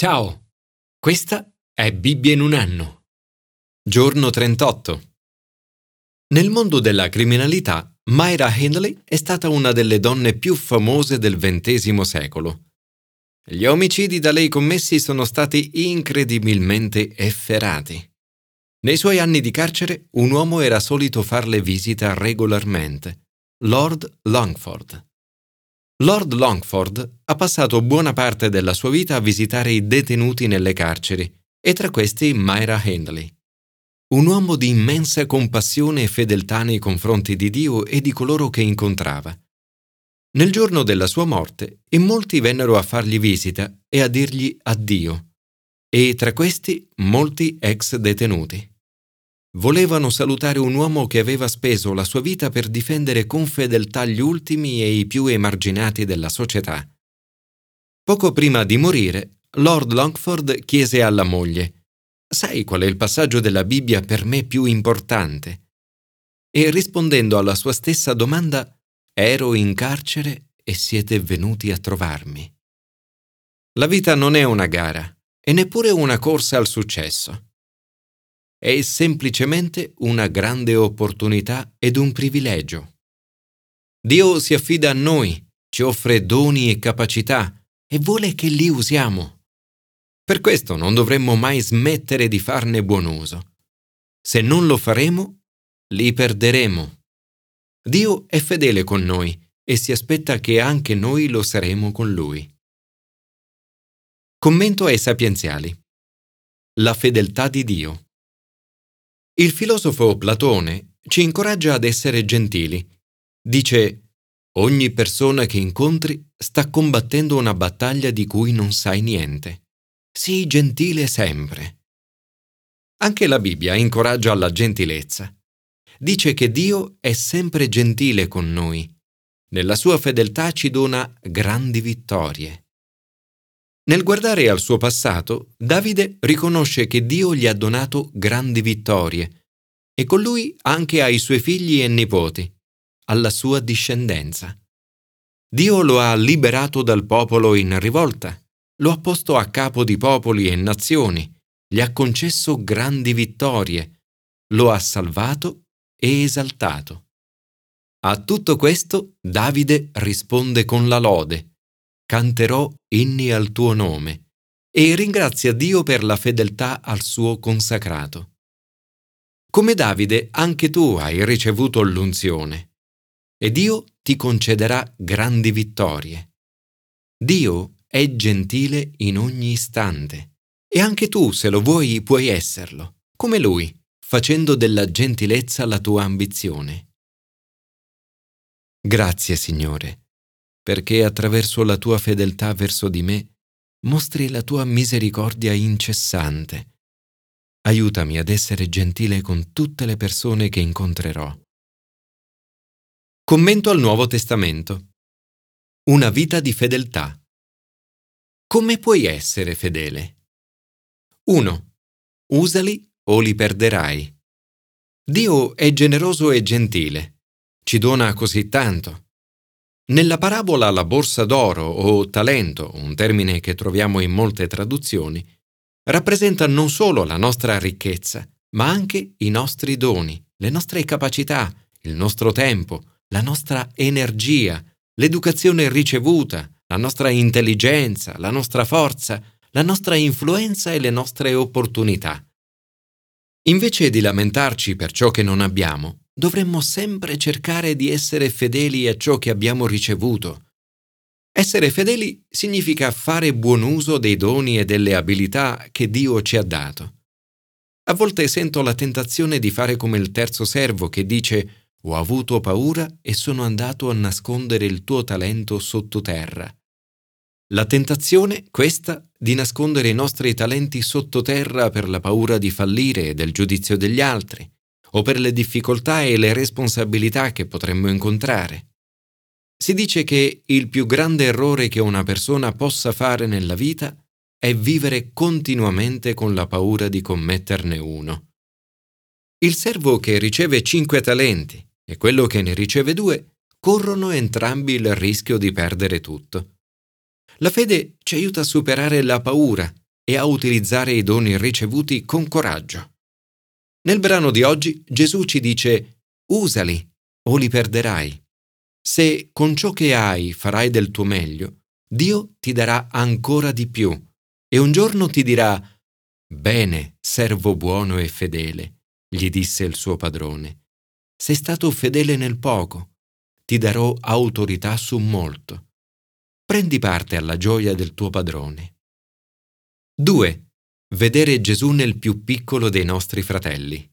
Ciao, questa è Bibbia in un anno. Giorno 38. Nel mondo della criminalità, Myra Hindley è stata una delle donne più famose del XX secolo. Gli omicidi da lei commessi sono stati incredibilmente efferati. Nei suoi anni di carcere, un uomo era solito farle visita regolarmente, Lord Longford. Lord Longford ha passato buona parte della sua vita a visitare i detenuti nelle carceri, e tra questi Myra Hindley. Un uomo di immensa compassione e fedeltà nei confronti di Dio e di coloro che incontrava. Nel giorno della sua morte, in molti vennero a fargli visita e a dirgli addio, e tra questi molti ex detenuti. Volevano salutare un uomo che aveva speso la sua vita per difendere con fedeltà gli ultimi e i più emarginati della società. Poco prima di morire, Lord Longford chiese alla moglie Sai qual è il passaggio della Bibbia per me più importante? E rispondendo alla sua stessa domanda, ero in carcere e siete venuti a trovarmi. La vita non è una gara e neppure una corsa al successo è semplicemente una grande opportunità ed un privilegio. Dio si affida a noi, ci offre doni e capacità e vuole che li usiamo. Per questo non dovremmo mai smettere di farne buon uso. Se non lo faremo, li perderemo. Dio è fedele con noi e si aspetta che anche noi lo saremo con Lui. Commento ai sapienziali. La fedeltà di Dio. Il filosofo Platone ci incoraggia ad essere gentili. Dice, ogni persona che incontri sta combattendo una battaglia di cui non sai niente. Sii gentile sempre. Anche la Bibbia incoraggia alla gentilezza. Dice che Dio è sempre gentile con noi. Nella sua fedeltà ci dona grandi vittorie. Nel guardare al suo passato, Davide riconosce che Dio gli ha donato grandi vittorie e con lui anche ai suoi figli e nipoti, alla sua discendenza. Dio lo ha liberato dal popolo in rivolta, lo ha posto a capo di popoli e nazioni, gli ha concesso grandi vittorie, lo ha salvato e esaltato. A tutto questo Davide risponde con la lode canterò inni al tuo nome e ringrazia Dio per la fedeltà al suo consacrato. Come Davide, anche tu hai ricevuto l'unzione e Dio ti concederà grandi vittorie. Dio è gentile in ogni istante e anche tu, se lo vuoi, puoi esserlo, come Lui, facendo della gentilezza la tua ambizione. Grazie, Signore perché attraverso la tua fedeltà verso di me mostri la tua misericordia incessante. Aiutami ad essere gentile con tutte le persone che incontrerò. Commento al Nuovo Testamento. Una vita di fedeltà. Come puoi essere fedele? 1. Usali o li perderai. Dio è generoso e gentile. Ci dona così tanto. Nella parabola la borsa d'oro o talento, un termine che troviamo in molte traduzioni, rappresenta non solo la nostra ricchezza, ma anche i nostri doni, le nostre capacità, il nostro tempo, la nostra energia, l'educazione ricevuta, la nostra intelligenza, la nostra forza, la nostra influenza e le nostre opportunità. Invece di lamentarci per ciò che non abbiamo, dovremmo sempre cercare di essere fedeli a ciò che abbiamo ricevuto. Essere fedeli significa fare buon uso dei doni e delle abilità che Dio ci ha dato. A volte sento la tentazione di fare come il terzo servo che dice ho avuto paura e sono andato a nascondere il tuo talento sottoterra. La tentazione, questa, di nascondere i nostri talenti sottoterra per la paura di fallire e del giudizio degli altri, o per le difficoltà e le responsabilità che potremmo incontrare. Si dice che il più grande errore che una persona possa fare nella vita è vivere continuamente con la paura di commetterne uno. Il servo che riceve cinque talenti e quello che ne riceve due corrono entrambi il rischio di perdere tutto. La fede ci aiuta a superare la paura e a utilizzare i doni ricevuti con coraggio. Nel brano di oggi Gesù ci dice usali o li perderai. Se con ciò che hai farai del tuo meglio, Dio ti darà ancora di più e un giorno ti dirà Bene, servo buono e fedele, gli disse il suo padrone. Sei stato fedele nel poco, ti darò autorità su molto. Prendi parte alla gioia del tuo padrone. 2. Vedere Gesù nel più piccolo dei nostri fratelli.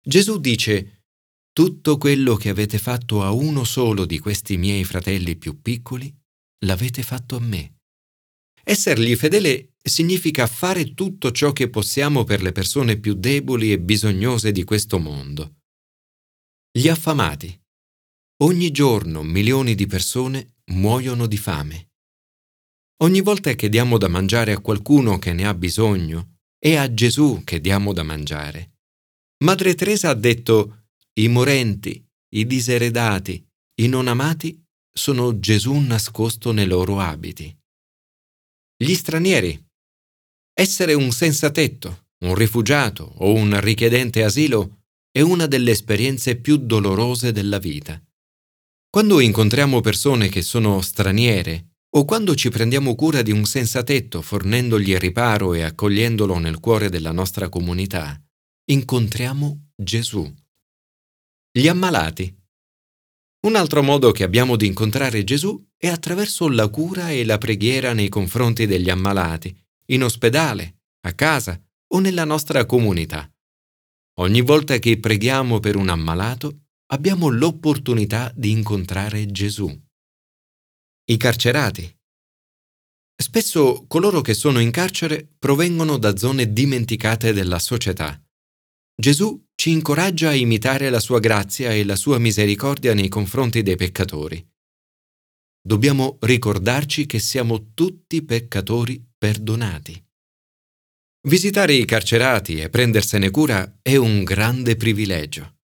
Gesù dice, tutto quello che avete fatto a uno solo di questi miei fratelli più piccoli, l'avete fatto a me. Essergli fedele significa fare tutto ciò che possiamo per le persone più deboli e bisognose di questo mondo. Gli affamati. Ogni giorno milioni di persone muoiono di fame. Ogni volta che diamo da mangiare a qualcuno che ne ha bisogno, è a Gesù che diamo da mangiare. Madre Teresa ha detto, i morenti, i diseredati, i non amati sono Gesù nascosto nei loro abiti. Gli stranieri. Essere un senza tetto, un rifugiato o un richiedente asilo è una delle esperienze più dolorose della vita. Quando incontriamo persone che sono straniere o quando ci prendiamo cura di un senza tetto fornendogli riparo e accogliendolo nel cuore della nostra comunità, incontriamo Gesù. Gli ammalati. Un altro modo che abbiamo di incontrare Gesù è attraverso la cura e la preghiera nei confronti degli ammalati, in ospedale, a casa o nella nostra comunità. Ogni volta che preghiamo per un ammalato, abbiamo l'opportunità di incontrare Gesù i carcerati. Spesso coloro che sono in carcere provengono da zone dimenticate della società. Gesù ci incoraggia a imitare la sua grazia e la sua misericordia nei confronti dei peccatori. Dobbiamo ricordarci che siamo tutti peccatori perdonati. Visitare i carcerati e prendersene cura è un grande privilegio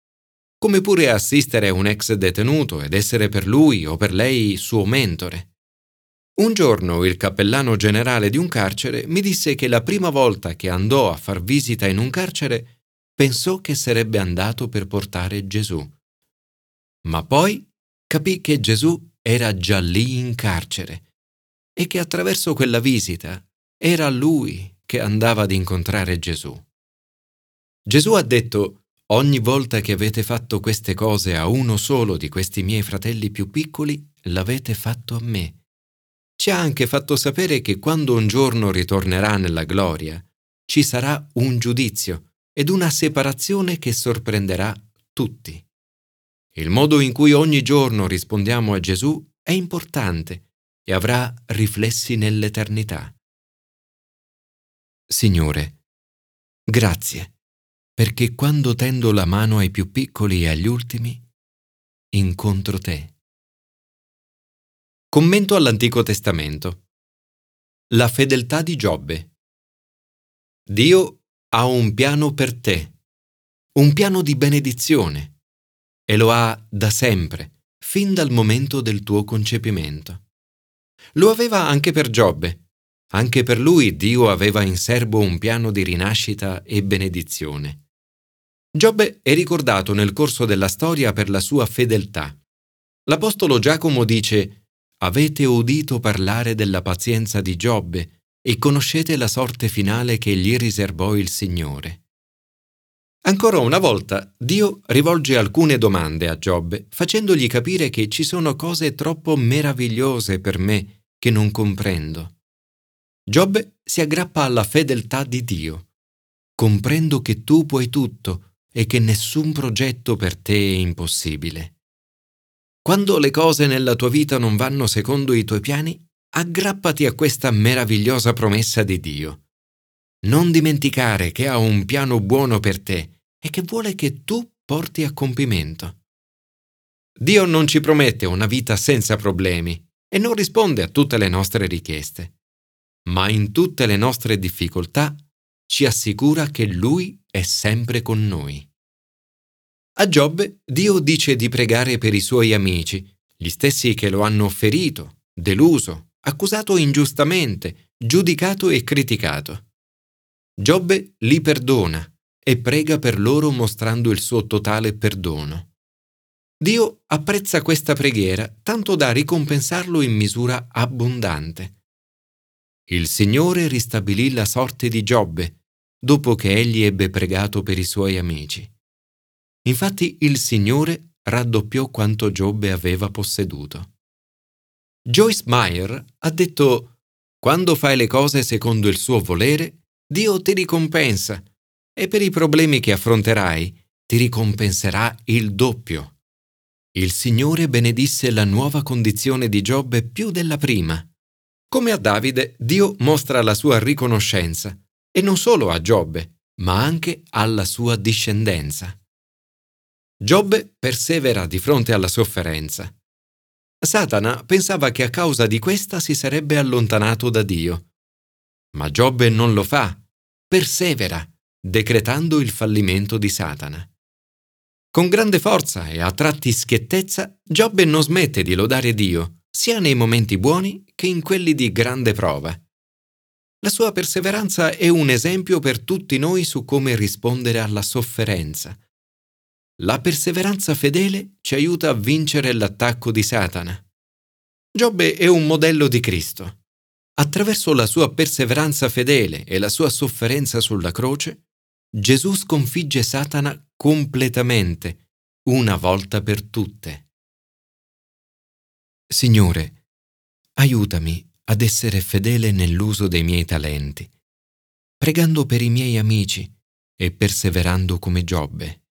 come pure assistere un ex detenuto ed essere per lui o per lei suo mentore. Un giorno il cappellano generale di un carcere mi disse che la prima volta che andò a far visita in un carcere pensò che sarebbe andato per portare Gesù. Ma poi capì che Gesù era già lì in carcere e che attraverso quella visita era lui che andava ad incontrare Gesù. Gesù ha detto Ogni volta che avete fatto queste cose a uno solo di questi miei fratelli più piccoli, l'avete fatto a me. Ci ha anche fatto sapere che quando un giorno ritornerà nella gloria, ci sarà un giudizio ed una separazione che sorprenderà tutti. Il modo in cui ogni giorno rispondiamo a Gesù è importante e avrà riflessi nell'eternità. Signore, grazie perché quando tendo la mano ai più piccoli e agli ultimi, incontro te. Commento all'Antico Testamento. La fedeltà di Giobbe. Dio ha un piano per te, un piano di benedizione, e lo ha da sempre, fin dal momento del tuo concepimento. Lo aveva anche per Giobbe. Anche per lui Dio aveva in serbo un piano di rinascita e benedizione. Giobbe è ricordato nel corso della storia per la sua fedeltà. L'Apostolo Giacomo dice Avete udito parlare della pazienza di Giobbe e conoscete la sorte finale che gli riservò il Signore. Ancora una volta Dio rivolge alcune domande a Giobbe, facendogli capire che ci sono cose troppo meravigliose per me che non comprendo. Giobbe si aggrappa alla fedeltà di Dio. Comprendo che tu puoi tutto e che nessun progetto per te è impossibile. Quando le cose nella tua vita non vanno secondo i tuoi piani, aggrappati a questa meravigliosa promessa di Dio. Non dimenticare che ha un piano buono per te e che vuole che tu porti a compimento. Dio non ci promette una vita senza problemi e non risponde a tutte le nostre richieste, ma in tutte le nostre difficoltà ci assicura che Lui è sempre con noi. A Giobbe Dio dice di pregare per i suoi amici, gli stessi che lo hanno ferito, deluso, accusato ingiustamente, giudicato e criticato. Giobbe li perdona e prega per loro mostrando il suo totale perdono. Dio apprezza questa preghiera tanto da ricompensarlo in misura abbondante. Il Signore ristabilì la sorte di Giobbe dopo che egli ebbe pregato per i suoi amici. Infatti il Signore raddoppiò quanto Giobbe aveva posseduto. Joyce Meyer ha detto Quando fai le cose secondo il suo volere, Dio ti ricompensa e per i problemi che affronterai ti ricompenserà il doppio. Il Signore benedisse la nuova condizione di Giobbe più della prima. Come a Davide, Dio mostra la sua riconoscenza, e non solo a Giobbe, ma anche alla sua discendenza. Giobbe persevera di fronte alla sofferenza. Satana pensava che a causa di questa si sarebbe allontanato da Dio. Ma Giobbe non lo fa, persevera decretando il fallimento di Satana. Con grande forza e a tratti schiettezza, Giobbe non smette di lodare Dio, sia nei momenti buoni che in quelli di grande prova. La sua perseveranza è un esempio per tutti noi su come rispondere alla sofferenza. La perseveranza fedele ci aiuta a vincere l'attacco di Satana. Giobbe è un modello di Cristo. Attraverso la sua perseveranza fedele e la sua sofferenza sulla croce, Gesù sconfigge Satana completamente, una volta per tutte. Signore, aiutami ad essere fedele nell'uso dei miei talenti, pregando per i miei amici e perseverando come Giobbe.